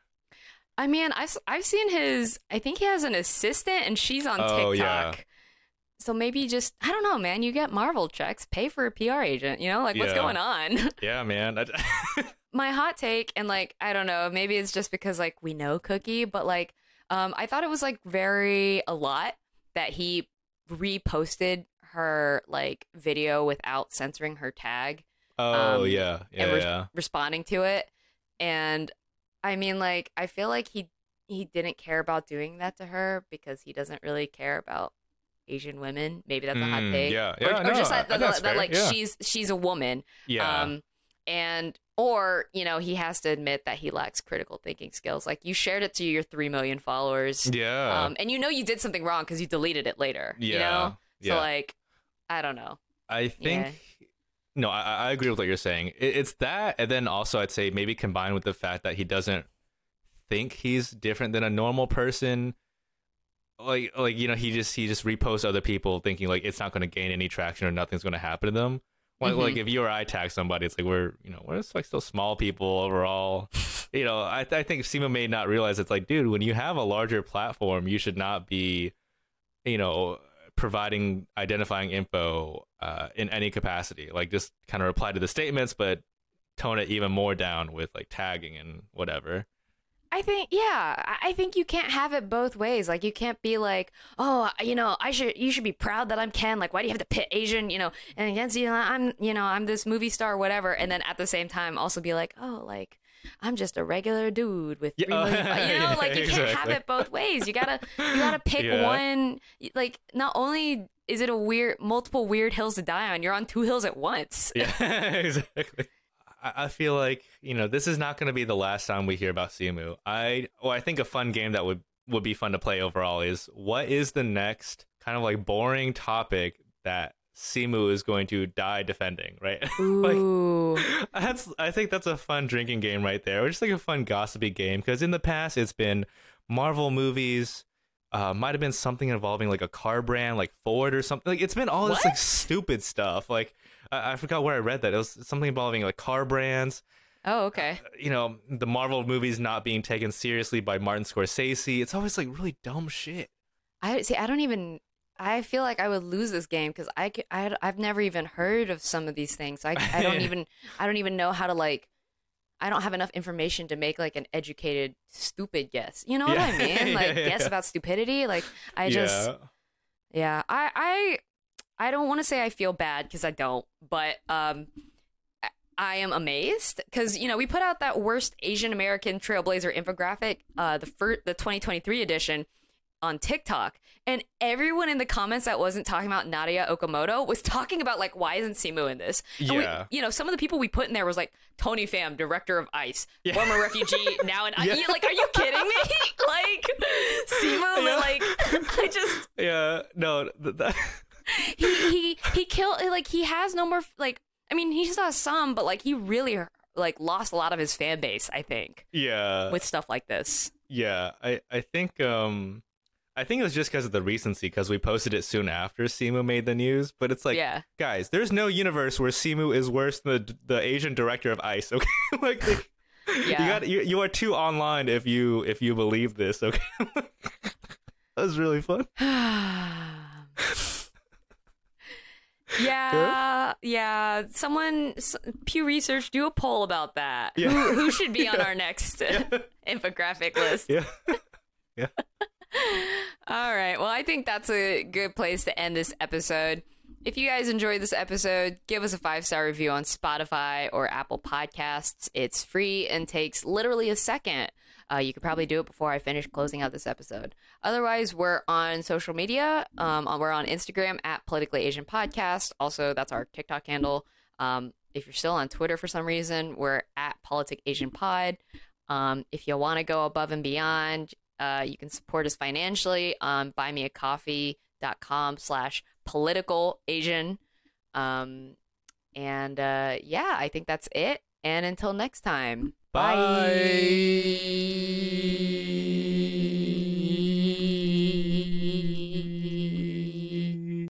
I mean, I've I've seen his. I think he has an assistant, and she's on Oh, TikTok. yeah. So maybe just I don't know, man. You get Marvel checks, pay for a PR agent. You know, like what's going on? *laughs* Yeah, man. I- *laughs* My hot take, and like I don't know, maybe it's just because like we know Cookie, but like um, I thought it was like very a lot that he reposted her like video without censoring her tag. oh Um, yeah, yeah, and res- yeah. responding to it and i mean like i feel like he he didn't care about doing that to her because he doesn't really care about asian women maybe that's a hot Mm, take yeah, or, yeah, or no, just I- that, that, that's that, fair, like yeah. she's she's a woman Yeah. um and or you know he has to admit that he lacks critical thinking skills like you shared it to your 3 million followers yeah. um and you know you did something wrong because you deleted it later yeah. you know yeah. so like i don't know I think no, I, I agree with what you're saying. It, it's that, and then also I'd say maybe combined with the fact that he doesn't think he's different than a normal person. Like, like you know, he just he just reposts other people thinking like it's not going to gain any traction or nothing's going to happen to them. Like, Mhm. like if you or I tag somebody, it's like we're you know we're just like still small people overall. you know, I I think Simu may not realize it's like, dude, when you have a larger platform, you should not be, you know, providing identifying info uh, in any capacity. Like just kind of reply to the statements, but tone it even more down with like tagging and whatever. I think yeah, I- think you can't have it both ways. Like you can't be like, oh, you know, I should you should be proud that I'm Ken. Like why do you have to pit Asian, you know, and against you know, I'm you know, I'm this movie star whatever and then at the same time also be like, oh, like I'm just a regular dude with Yeah, three million *laughs* fo-" you know, yeah, like you can't have it both ways. You got to you got to *laughs* pick Yeah. one like not only is it a weird multiple weird hills to die on, you're on two hills at once. Yeah, *laughs* exactly. I, feel like you know this is not going to be the last time we hear about Simu. I well, I think a fun game that would would be fun to play overall is what is the next kind of like boring topic that Simu is going to die defending, right? *laughs* like *laughs* that's I think that's a fun drinking game right there, or just like a fun gossipy game. Because in the past, it's been Marvel movies. Uh, might have been something involving like a car brand, like Ford or something. Like it's been all this like stupid stuff. Like I, I forgot where I read that. It was something involving like car brands. Oh, okay. Uh, you know, the Marvel movies not being taken seriously by Martin Scorsese. It's always like really dumb shit. I see. I don't even. I feel like I would lose this game because I, I've never even heard of some of these things. I I don't *laughs* even I don't even know how to like. I don't have enough information to make like an educated stupid guess. You know what I *laughs* mean? Like Yeah, guess yeah. about stupidity. Like I just yeah. yeah. I I I don't want to say I feel bad because I don't, but um. I- am amazed because you know we put out that worst Asian American Trailblazer infographic, uh, the fir- the 2023 edition, on TikTok, and everyone in the comments that wasn't talking about Nadia Okamoto was talking about like why isn't Simu in this? And we- Yeah. you know, some of the people we put in there was like Tony Pham, director of ICE, Yeah. former refugee, *laughs* now in Yeah. ICE. Like, are you kidding me? *laughs* like Simu, Yeah. like I just Yeah. No. That- *laughs* he he he killed like he has no more like I mean he still has some, but like he really like lost a lot of his fan base. I think yeah. with stuff like this. Yeah, I I think um I think it was just because of the recency because we posted it soon after Simu made the news. But it's like, yeah. guys, there's no universe where Simu is worse than the the Asian director of Ice. Okay, *laughs* like, like, you Yeah. got you, you are too online if you if you believe this. Okay, *laughs* that was really fun. *sighs* yeah, yeah. Someone, Pew Research, do a poll about that. Yeah. Who, who should be on *laughs* our next uh, *laughs* infographic list? Yeah. *laughs* Yeah, All right. Well, I think that's a good place to end this episode. If you guys enjoyed this episode, give us a five star review on Spotify or Apple Podcasts. It's free and takes literally a second. Uh, you could probably do it before I finish closing out this episode. Otherwise, we're on social media. Um, we're on Instagram at Politically Asian Podcast. Also, that's our TikTok handle. Um, if you're still on Twitter for some reason, we're at Politic Asian Pod. Um, if you want to go above and beyond, uh, you can support us financially on buymeacoffee.com slash political Asian. Um, and uh, yeah, I think that's it. And until next time, Bye.